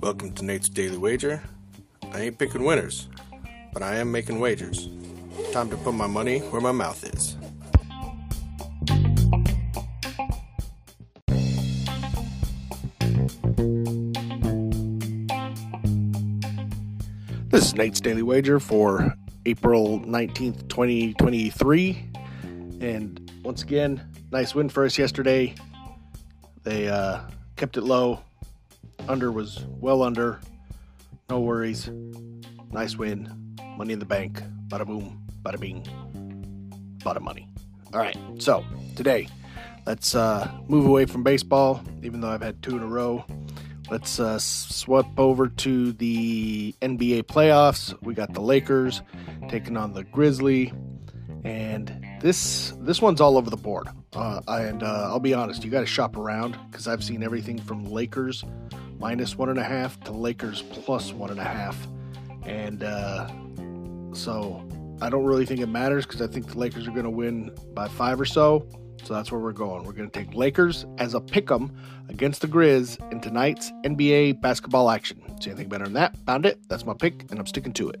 Welcome to Nate's Daily Wager. I ain't picking winners, but I am making wagers. Time to put my money where my mouth is. This is Nate's Daily Wager for April 19th, 2023. And once again, nice win for us yesterday. They uh, kept it low. Under was well under. No worries. Nice win. Money in the bank. Bada boom, bada bing, bada money. All right, so today, let's uh, move away from baseball, even though I've had two in a row. Let's uh, swap over to the NBA playoffs. We got the Lakers taking on the Grizzly, and this this one's all over the board. Uh, and uh, I'll be honest, you got to shop around because I've seen everything from Lakers minus one and a half to Lakers plus one and a half, and uh, so I don't really think it matters because I think the Lakers are going to win by five or so. So that's where we're going. We're going to take Lakers as a pick 'em against the Grizz in tonight's NBA basketball action. See anything better than that? Found it. That's my pick, and I'm sticking to it.